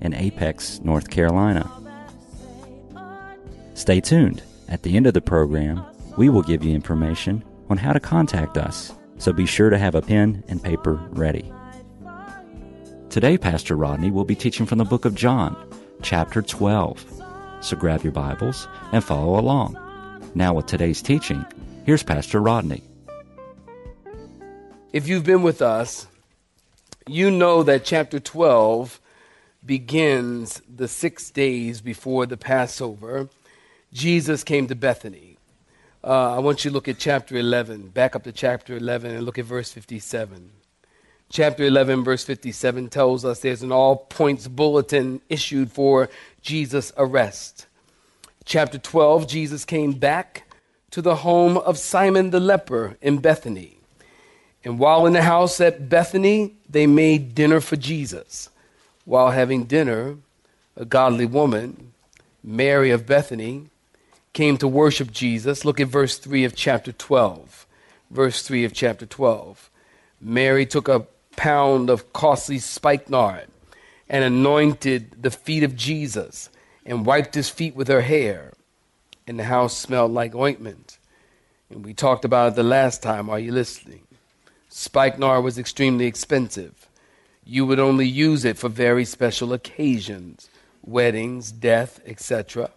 in Apex, North Carolina. Stay tuned. At the end of the program, we will give you information on how to contact us, so be sure to have a pen and paper ready. Today, Pastor Rodney will be teaching from the book of John, chapter 12. So grab your Bibles and follow along. Now, with today's teaching, here's Pastor Rodney. If you've been with us, you know that chapter 12 begins the six days before the Passover. Jesus came to Bethany. Uh, I want you to look at chapter 11, back up to chapter 11 and look at verse 57. Chapter 11, verse 57 tells us there's an all points bulletin issued for Jesus' arrest. Chapter 12, Jesus came back to the home of Simon the leper in Bethany. And while in the house at Bethany, they made dinner for Jesus while having dinner, a godly woman, Mary of Bethany, came to worship Jesus. Look at verse 3 of chapter 12. Verse 3 of chapter 12. Mary took a pound of costly spikenard and anointed the feet of Jesus and wiped his feet with her hair. And the house smelled like ointment. And we talked about it the last time. Are you listening? Spikenard was extremely expensive you would only use it for very special occasions, weddings, death, etc.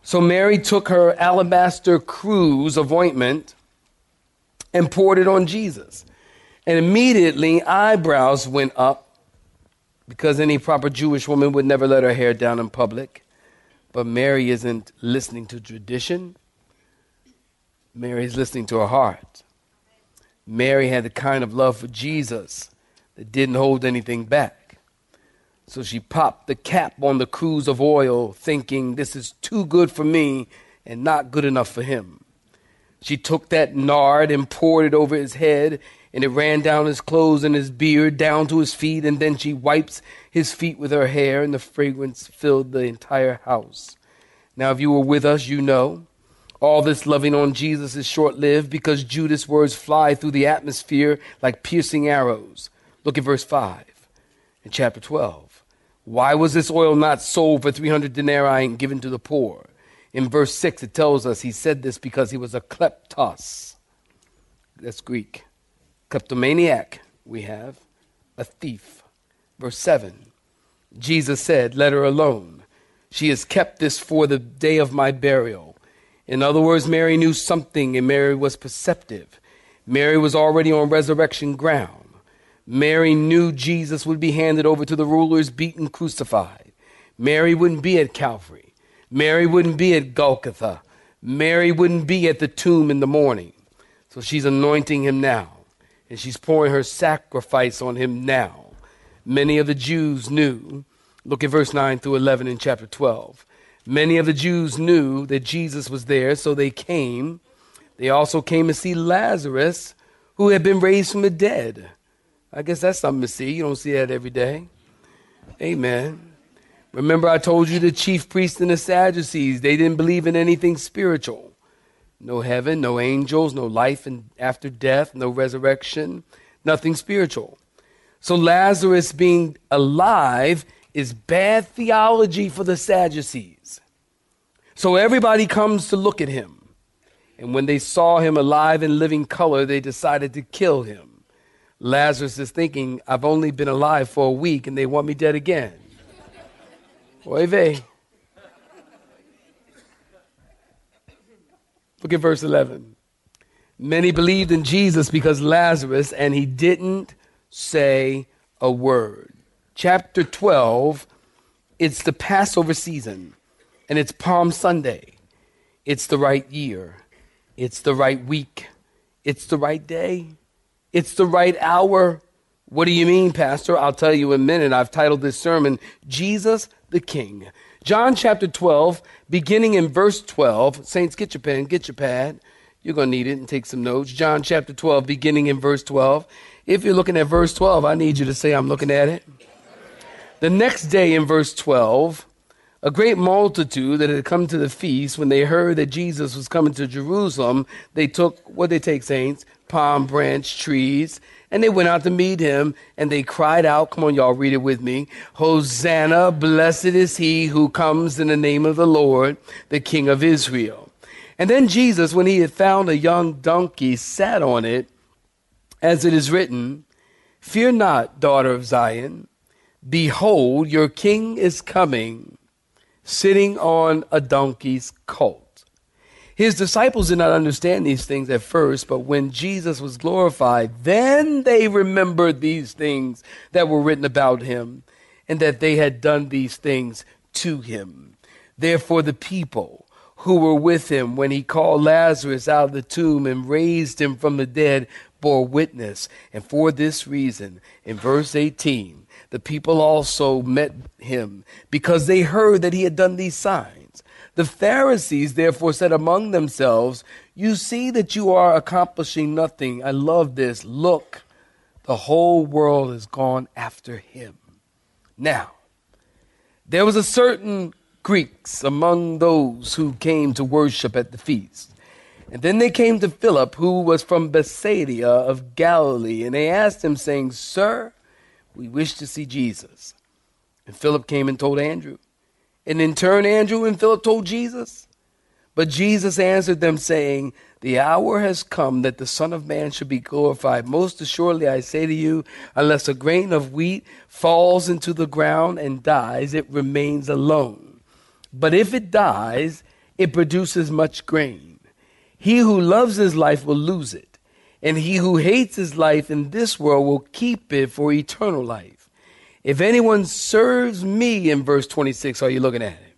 So Mary took her alabaster cruse of ointment and poured it on Jesus. And immediately eyebrows went up because any proper Jewish woman would never let her hair down in public. But Mary isn't listening to tradition. Mary is listening to her heart. Mary had the kind of love for Jesus that didn't hold anything back. So she popped the cap on the cruse of oil, thinking, This is too good for me and not good enough for him. She took that nard and poured it over his head, and it ran down his clothes and his beard, down to his feet, and then she wipes his feet with her hair, and the fragrance filled the entire house. Now, if you were with us, you know all this loving on Jesus is short lived because Judas' words fly through the atmosphere like piercing arrows. Look at verse 5 in chapter 12. Why was this oil not sold for 300 denarii and given to the poor? In verse 6, it tells us he said this because he was a kleptos. That's Greek. Kleptomaniac, we have. A thief. Verse 7, Jesus said, Let her alone. She has kept this for the day of my burial. In other words, Mary knew something and Mary was perceptive. Mary was already on resurrection ground. Mary knew Jesus would be handed over to the rulers, beaten, crucified. Mary wouldn't be at Calvary. Mary wouldn't be at Golgotha. Mary wouldn't be at the tomb in the morning. So she's anointing him now, and she's pouring her sacrifice on him now. Many of the Jews knew. Look at verse 9 through 11 in chapter 12. Many of the Jews knew that Jesus was there, so they came. They also came to see Lazarus, who had been raised from the dead. I guess that's something to see. You don't see that every day. Amen. Remember, I told you the chief priests and the Sadducees, they didn't believe in anything spiritual. No heaven, no angels, no life after death, no resurrection, nothing spiritual. So Lazarus being alive is bad theology for the Sadducees. So everybody comes to look at him. And when they saw him alive in living color, they decided to kill him. Lazarus is thinking, I've only been alive for a week and they want me dead again. Oy vey. Look at verse 11. Many believed in Jesus because Lazarus, and he didn't say a word. Chapter 12, it's the Passover season, and it's Palm Sunday. It's the right year, it's the right week, it's the right day. It's the right hour. What do you mean, Pastor? I'll tell you in a minute. I've titled this sermon, Jesus the king. John chapter 12, beginning in verse 12. Saints, get your pen, get your pad. You're going to need it and take some notes. John chapter 12, beginning in verse 12. If you're looking at verse 12, I need you to say, I'm looking at it. The next day in verse 12, a great multitude that had come to the feast, when they heard that Jesus was coming to Jerusalem, they took, what they take, saints? Palm branch trees, and they went out to meet him, and they cried out, come on, y'all, read it with me. Hosanna, blessed is he who comes in the name of the Lord, the King of Israel. And then Jesus, when he had found a young donkey, sat on it, as it is written, Fear not, daughter of Zion. Behold, your king is coming sitting on a donkey's colt. His disciples did not understand these things at first, but when Jesus was glorified, then they remembered these things that were written about him and that they had done these things to him. Therefore, the people who were with him when he called Lazarus out of the tomb and raised him from the dead bore witness. And for this reason, in verse 18, the people also met him because they heard that he had done these signs. The Pharisees therefore said among themselves, You see that you are accomplishing nothing. I love this. Look, the whole world has gone after him. Now, there was a certain Greeks among those who came to worship at the feast. And then they came to Philip, who was from Bethsaida of Galilee, and they asked him, saying, Sir, we wish to see Jesus. And Philip came and told Andrew. And in turn, Andrew and Philip told Jesus. But Jesus answered them, saying, The hour has come that the Son of Man should be glorified. Most assuredly, I say to you, unless a grain of wheat falls into the ground and dies, it remains alone. But if it dies, it produces much grain. He who loves his life will lose it and he who hates his life in this world will keep it for eternal life. If anyone serves me, in verse 26, are you looking at it?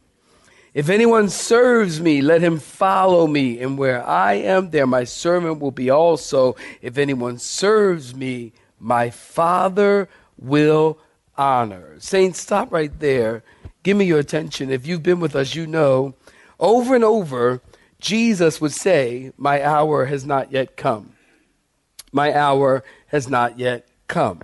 If anyone serves me, let him follow me, and where I am, there my servant will be also. If anyone serves me, my Father will honor. Saints, stop right there. Give me your attention. If you've been with us, you know over and over, Jesus would say, My hour has not yet come my hour has not yet come.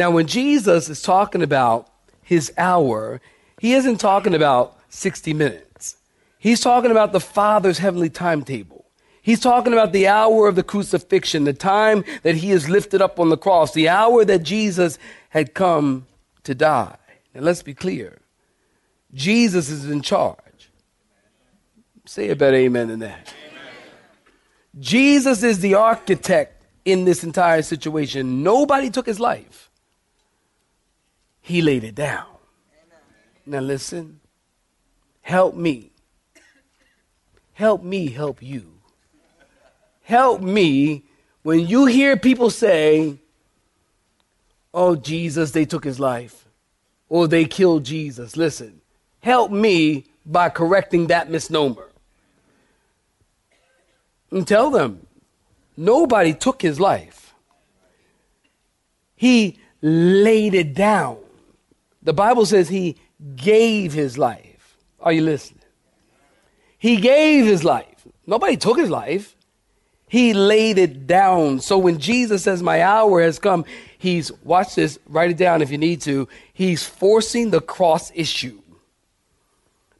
Now, when Jesus is talking about his hour, he isn't talking about 60 minutes. He's talking about the Father's heavenly timetable. He's talking about the hour of the crucifixion, the time that he is lifted up on the cross, the hour that Jesus had come to die. Now, let's be clear Jesus is in charge. Say a better amen than that. Jesus is the architect in this entire situation. Nobody took his life, he laid it down. Now, listen, help me. Help me help you. Help me when you hear people say, Oh, Jesus, they took his life, or they killed Jesus. Listen, help me by correcting that misnomer. And tell them, Nobody took his life. He laid it down. The Bible says he gave his life. Are you listening? He gave his life. Nobody took his life. He laid it down. So when Jesus says, My hour has come, he's, watch this, write it down if you need to, he's forcing the cross issue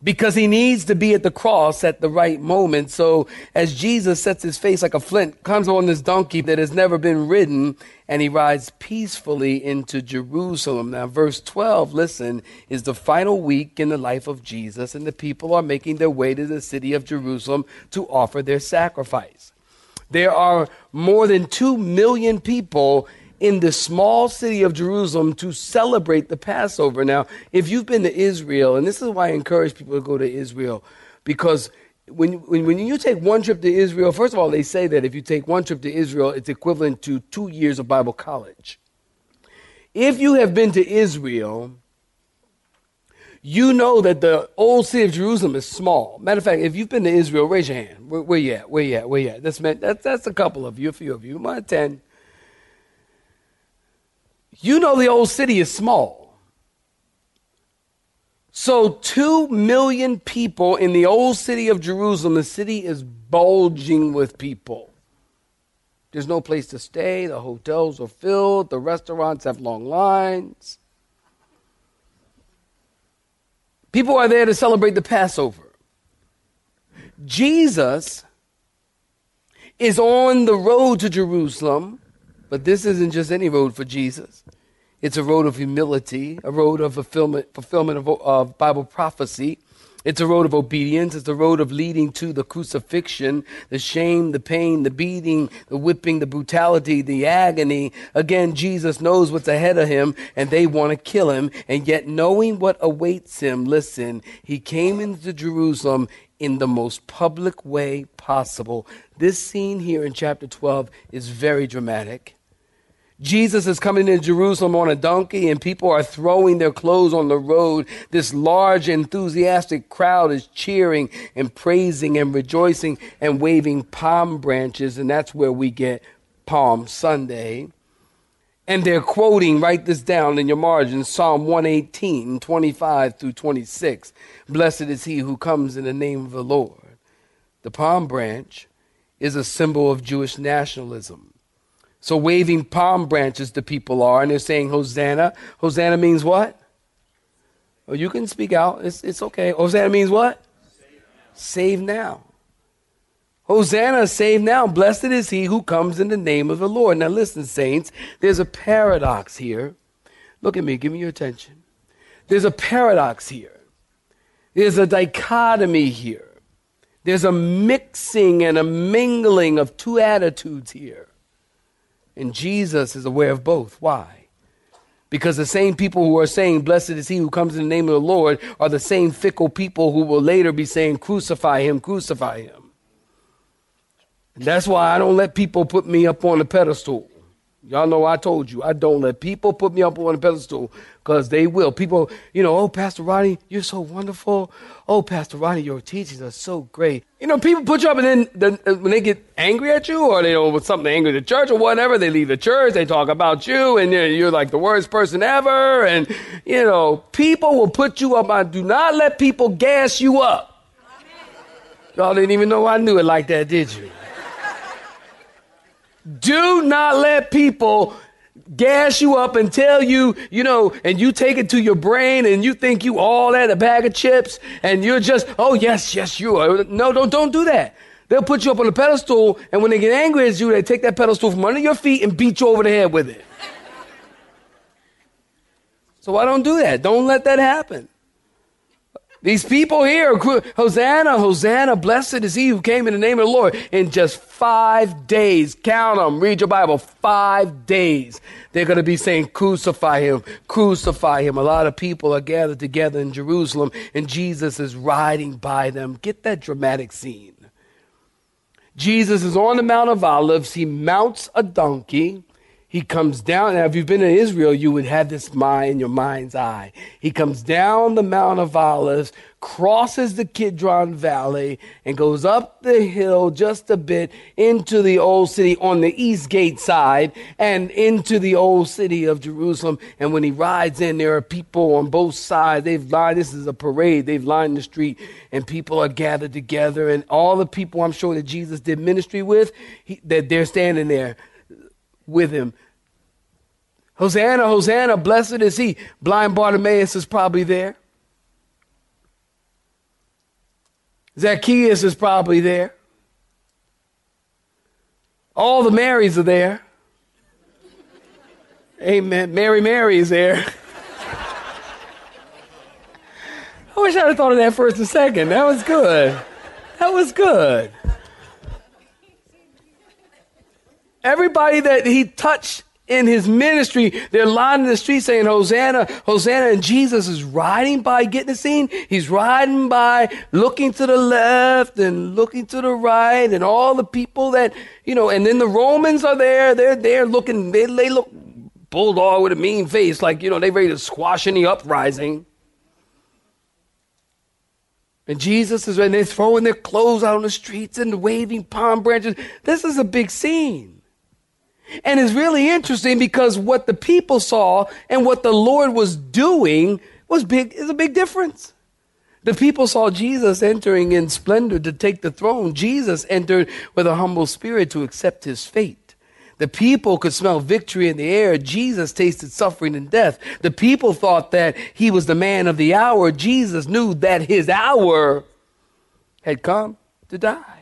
because he needs to be at the cross at the right moment. So as Jesus sets his face like a flint, comes on this donkey that has never been ridden, and he rides peacefully into Jerusalem. Now, verse 12, listen, is the final week in the life of Jesus, and the people are making their way to the city of Jerusalem to offer their sacrifice. There are more than two million people in the small city of Jerusalem to celebrate the Passover. Now, if you've been to Israel, and this is why I encourage people to go to Israel, because when, when, when you take one trip to Israel, first of all, they say that if you take one trip to Israel, it's equivalent to two years of Bible college. If you have been to Israel, you know that the old city of Jerusalem is small. Matter of fact, if you've been to Israel, raise your hand. Where, where you at? Where you at? Where you at? That's, that's, that's a couple of you, a few of you. My 10. You know the old city is small. So, two million people in the old city of Jerusalem, the city is bulging with people. There's no place to stay, the hotels are filled, the restaurants have long lines. People are there to celebrate the Passover. Jesus is on the road to Jerusalem, but this isn't just any road for Jesus. It's a road of humility, a road of fulfillment, fulfillment of, of Bible prophecy. It's a road of obedience. It's a road of leading to the crucifixion, the shame, the pain, the beating, the whipping, the brutality, the agony. Again, Jesus knows what's ahead of him and they want to kill him. And yet knowing what awaits him, listen, he came into Jerusalem in the most public way possible. This scene here in chapter 12 is very dramatic. Jesus is coming into Jerusalem on a donkey and people are throwing their clothes on the road. This large, enthusiastic crowd is cheering and praising and rejoicing and waving palm branches. And that's where we get Palm Sunday. And they're quoting, write this down in your margin, Psalm 118, 25 through 26. Blessed is he who comes in the name of the Lord. The palm branch is a symbol of Jewish nationalism. So waving palm branches the people are, and they're saying Hosanna. Hosanna means what? Oh, you can speak out. It's, it's okay. Hosanna means what? Save now. Save now. Hosanna, save now. Blessed is he who comes in the name of the Lord. Now listen, saints, there's a paradox here. Look at me, give me your attention. There's a paradox here. There's a dichotomy here. There's a mixing and a mingling of two attitudes here. And Jesus is aware of both. Why? Because the same people who are saying, Blessed is he who comes in the name of the Lord, are the same fickle people who will later be saying, Crucify him, crucify him. And that's why I don't let people put me up on a pedestal. Y'all know I told you, I don't let people put me up on a pedestal because they will. People, you know, oh, Pastor Rodney, you're so wonderful. Oh, Pastor Rodney, your teachings are so great. You know, people put you up and then the, uh, when they get angry at you or they know with something angry at the church or whatever, they leave the church, they talk about you and you're, you're like the worst person ever. And, you know, people will put you up. I do not let people gas you up. Y'all didn't even know I knew it like that, did you? Do not let people gas you up and tell you, you know, and you take it to your brain and you think you all that a bag of chips and you're just, oh yes, yes, you are. No, don't don't do that. They'll put you up on a pedestal and when they get angry at you, they take that pedestal from under your feet and beat you over the head with it. so I don't do that. Don't let that happen. These people here, Hosanna, Hosanna, blessed is he who came in the name of the Lord. In just five days, count them, read your Bible, five days, they're going to be saying, crucify him, crucify him. A lot of people are gathered together in Jerusalem and Jesus is riding by them. Get that dramatic scene. Jesus is on the Mount of Olives. He mounts a donkey. He comes down. Now, if you've been to Israel, you would have this mind in your mind's eye. He comes down the Mount of Olives, crosses the Kidron Valley, and goes up the hill just a bit into the old city on the east gate side and into the old city of Jerusalem. And when he rides in, there are people on both sides. They've lined, this is a parade. They've lined the street and people are gathered together. And all the people I'm sure that Jesus did ministry with, he, that they're standing there with him. Hosanna, Hosanna, blessed is he. Blind Bartimaeus is probably there. Zacchaeus is probably there. All the Marys are there. Amen. Mary Mary is there. I wish I'd have thought of that first and second. That was good. That was good. Everybody that he touched in his ministry, they're lining the street saying, Hosanna, Hosanna. And Jesus is riding by, getting the scene. He's riding by, looking to the left and looking to the right, and all the people that, you know, and then the Romans are there. They're there looking, they, they look bulldog with a mean face, like, you know, they're ready to squash any uprising. And Jesus is, and they're throwing their clothes out on the streets and waving palm branches. This is a big scene. And it's really interesting because what the people saw and what the Lord was doing was big is a big difference. The people saw Jesus entering in splendor to take the throne. Jesus entered with a humble spirit to accept his fate. The people could smell victory in the air. Jesus tasted suffering and death. The people thought that he was the man of the hour. Jesus knew that his hour had come to die.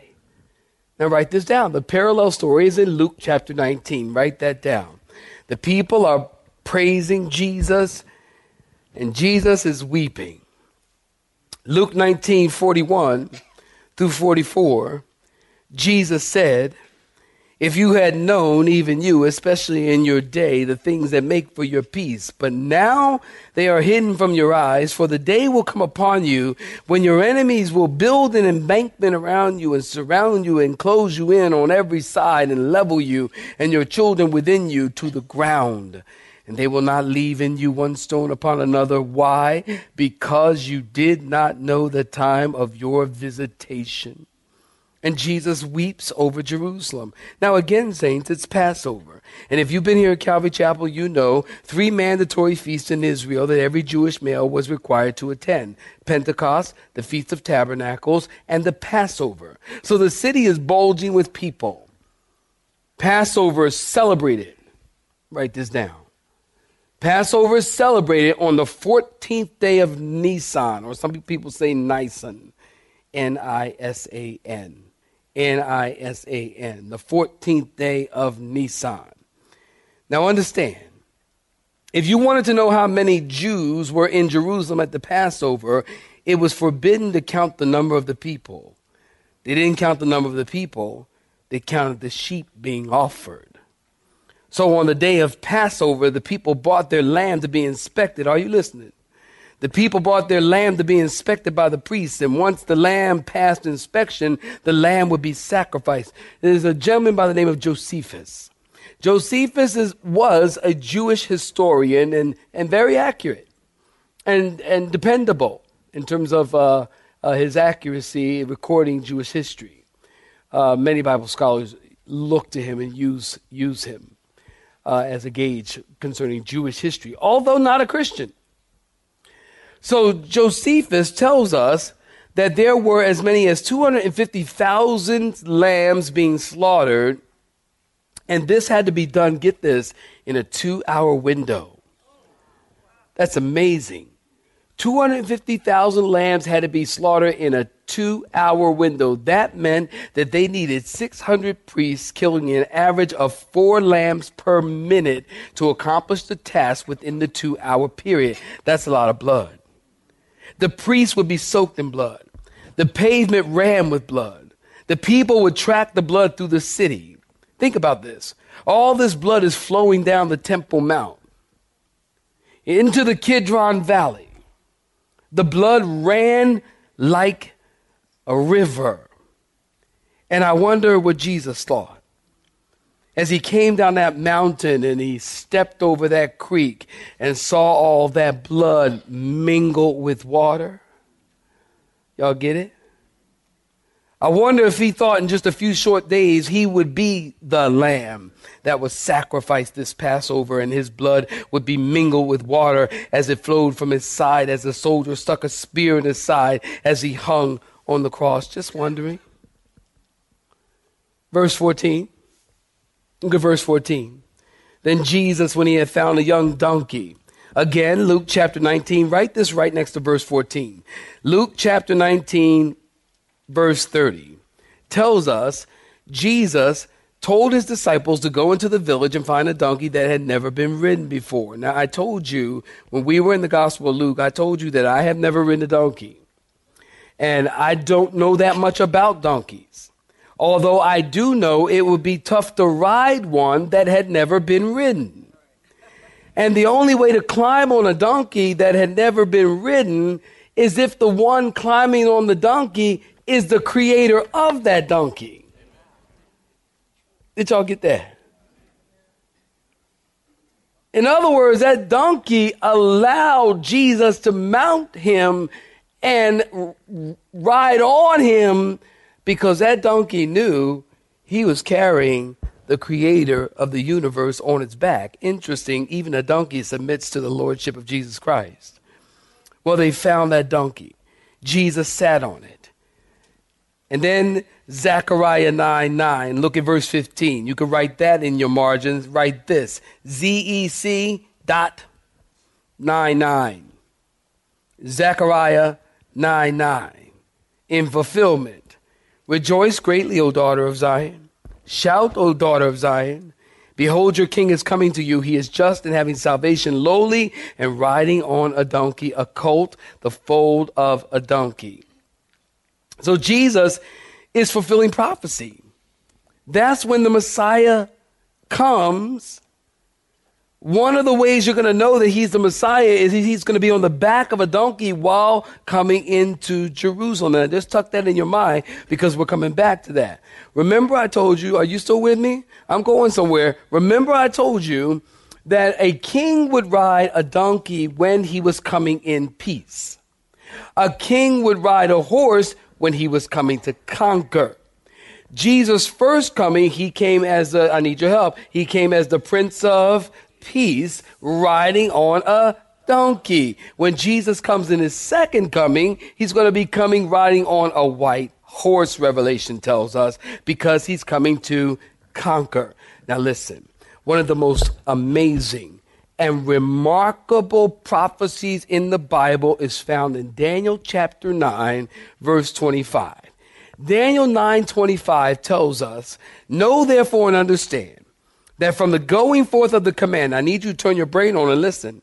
Now, write this down. The parallel story is in Luke chapter 19. Write that down. The people are praising Jesus, and Jesus is weeping. Luke 19 41 through 44, Jesus said, If you had known, even you, especially in your day, the things that make for your peace, but now they are hidden from your eyes, for the day will come upon you when your enemies will build an embankment around you and surround you and close you in on every side and level you and your children within you to the ground and they will not leave in you one stone upon another. Why? Because you did not know the time of your visitation. And Jesus weeps over Jerusalem. Now, again, saints, it's Passover. And if you've been here at Calvary Chapel, you know three mandatory feasts in Israel that every Jewish male was required to attend Pentecost, the Feast of Tabernacles, and the Passover. So the city is bulging with people. Passover is celebrated. Write this down. Passover is celebrated on the 14th day of Nisan, or some people say Nisan, N I S A N. N I S A N, the 14th day of Nisan. Now understand, if you wanted to know how many Jews were in Jerusalem at the Passover, it was forbidden to count the number of the people. They didn't count the number of the people, they counted the sheep being offered. So on the day of Passover, the people bought their lamb to be inspected. Are you listening? The people brought their lamb to be inspected by the priests, and once the lamb passed inspection, the lamb would be sacrificed. There's a gentleman by the name of Josephus. Josephus is, was a Jewish historian and, and very accurate and, and dependable in terms of uh, uh, his accuracy in recording Jewish history. Uh, many Bible scholars look to him and use, use him uh, as a gauge concerning Jewish history, although not a Christian. So Josephus tells us that there were as many as 250,000 lambs being slaughtered, and this had to be done, get this, in a two hour window. That's amazing. 250,000 lambs had to be slaughtered in a two hour window. That meant that they needed 600 priests killing an average of four lambs per minute to accomplish the task within the two hour period. That's a lot of blood. The priests would be soaked in blood. The pavement ran with blood. The people would track the blood through the city. Think about this. All this blood is flowing down the Temple Mount into the Kidron Valley. The blood ran like a river. And I wonder what Jesus thought. As he came down that mountain and he stepped over that creek and saw all that blood mingled with water. Y'all get it? I wonder if he thought in just a few short days he would be the lamb that was sacrificed this Passover and his blood would be mingled with water as it flowed from his side as the soldier stuck a spear in his side as he hung on the cross. Just wondering. Verse 14. Look at verse 14. Then Jesus, when he had found a young donkey, again, Luke chapter 19, write this right next to verse 14. Luke chapter 19, verse 30 tells us Jesus told his disciples to go into the village and find a donkey that had never been ridden before. Now, I told you when we were in the Gospel of Luke, I told you that I have never ridden a donkey. And I don't know that much about donkeys. Although I do know it would be tough to ride one that had never been ridden. And the only way to climb on a donkey that had never been ridden is if the one climbing on the donkey is the creator of that donkey. Did y'all get that? In other words, that donkey allowed Jesus to mount him and ride on him because that donkey knew he was carrying the creator of the universe on its back. Interesting, even a donkey submits to the lordship of Jesus Christ. Well, they found that donkey. Jesus sat on it. And then Zechariah 9 9. Look at verse 15. You can write that in your margins. Write this ZEC dot 9 9. Zechariah 9 9. In fulfillment, rejoice greatly, O daughter of Zion. Shout, O daughter of Zion. Behold, your king is coming to you. He is just and having salvation, lowly and riding on a donkey, a colt, the foal of a donkey. So Jesus is fulfilling prophecy. That's when the Messiah comes. One of the ways you're going to know that he's the Messiah is he's going to be on the back of a donkey while coming into Jerusalem. And just tuck that in your mind because we're coming back to that. Remember, I told you, are you still with me? I'm going somewhere. Remember, I told you that a king would ride a donkey when he was coming in peace. A king would ride a horse when he was coming to conquer. Jesus' first coming, he came as I need your help, he came as the Prince of Peace riding on a donkey. When Jesus comes in his second coming, he's going to be coming riding on a white horse, Revelation tells us, because he's coming to conquer. Now, listen, one of the most amazing and remarkable prophecies in the Bible is found in Daniel chapter 9, verse 25. Daniel 9:25 tells us, "Know therefore and understand that from the going forth of the command, I need you to turn your brain on and listen.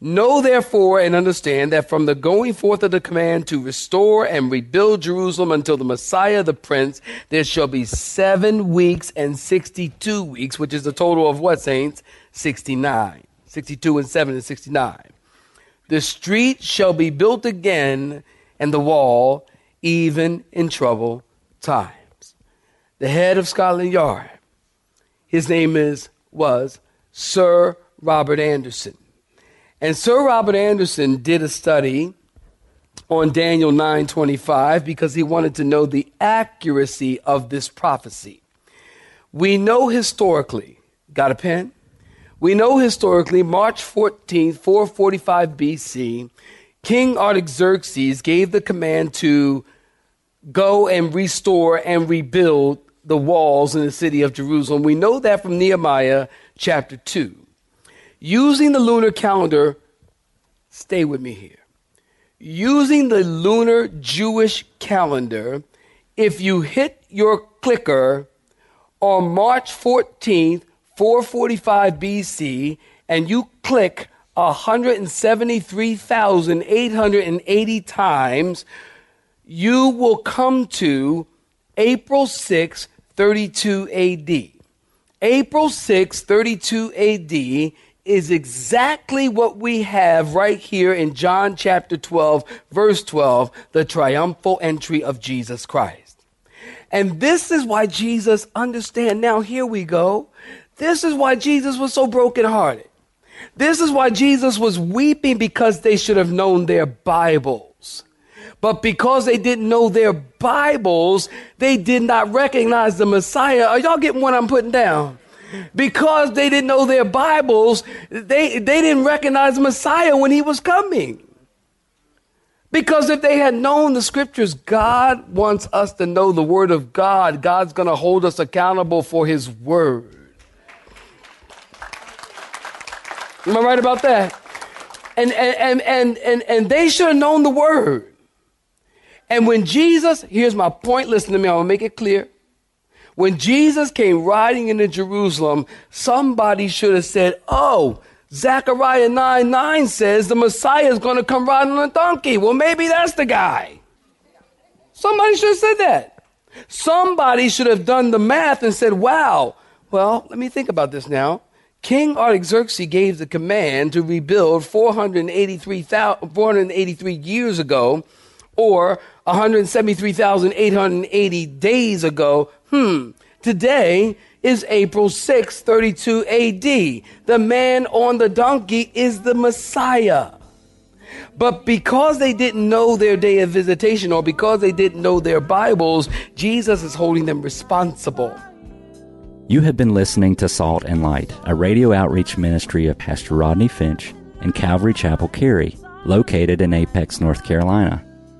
Know therefore and understand that from the going forth of the command to restore and rebuild Jerusalem until the Messiah the Prince, there shall be seven weeks and 62 weeks, which is the total of what, saints? 69. 62 and 7 is 69. The street shall be built again, and the wall, even in trouble times. The head of Scotland Yard, his name is, was Sir Robert Anderson. And Sir Robert Anderson did a study on Daniel 9:25 because he wanted to know the accuracy of this prophecy. We know historically, got a pen? We know historically March 14th, 445 BC, King Artaxerxes gave the command to go and restore and rebuild the walls in the city of Jerusalem. We know that from Nehemiah chapter 2. Using the lunar calendar, stay with me here. Using the lunar Jewish calendar, if you hit your clicker on March 14th, 445 BC, and you click 173,880 times, you will come to April 6, 32 AD. April 6, 32 AD is exactly what we have right here in John chapter 12, verse 12, the triumphal entry of Jesus Christ. And this is why Jesus understand. Now here we go. This is why Jesus was so brokenhearted. This is why Jesus was weeping because they should have known their Bibles. But because they didn't know their Bibles, they did not recognize the Messiah. Are y'all getting what I'm putting down? Because they didn't know their Bibles, they, they didn't recognize the Messiah when he was coming. Because if they had known the scriptures, God wants us to know the word of God. God's going to hold us accountable for his word. Am I right about that? And, and, and, and, and they should have known the word. And when Jesus, here's my point, listen to me, I'm to make it clear. When Jesus came riding into Jerusalem, somebody should have said, Oh, Zechariah 9 9 says the Messiah is to come riding on a donkey. Well, maybe that's the guy. Somebody should have said that. Somebody should have done the math and said, Wow, well, let me think about this now. King Artaxerxes gave the command to rebuild 483, 483 years ago, or 173,880 days ago. Hmm. Today is April 6, 32 AD. The man on the donkey is the Messiah. But because they didn't know their day of visitation or because they didn't know their Bibles, Jesus is holding them responsible. You have been listening to Salt and Light, a radio outreach ministry of Pastor Rodney Finch and Calvary Chapel Cary. located in Apex, North Carolina.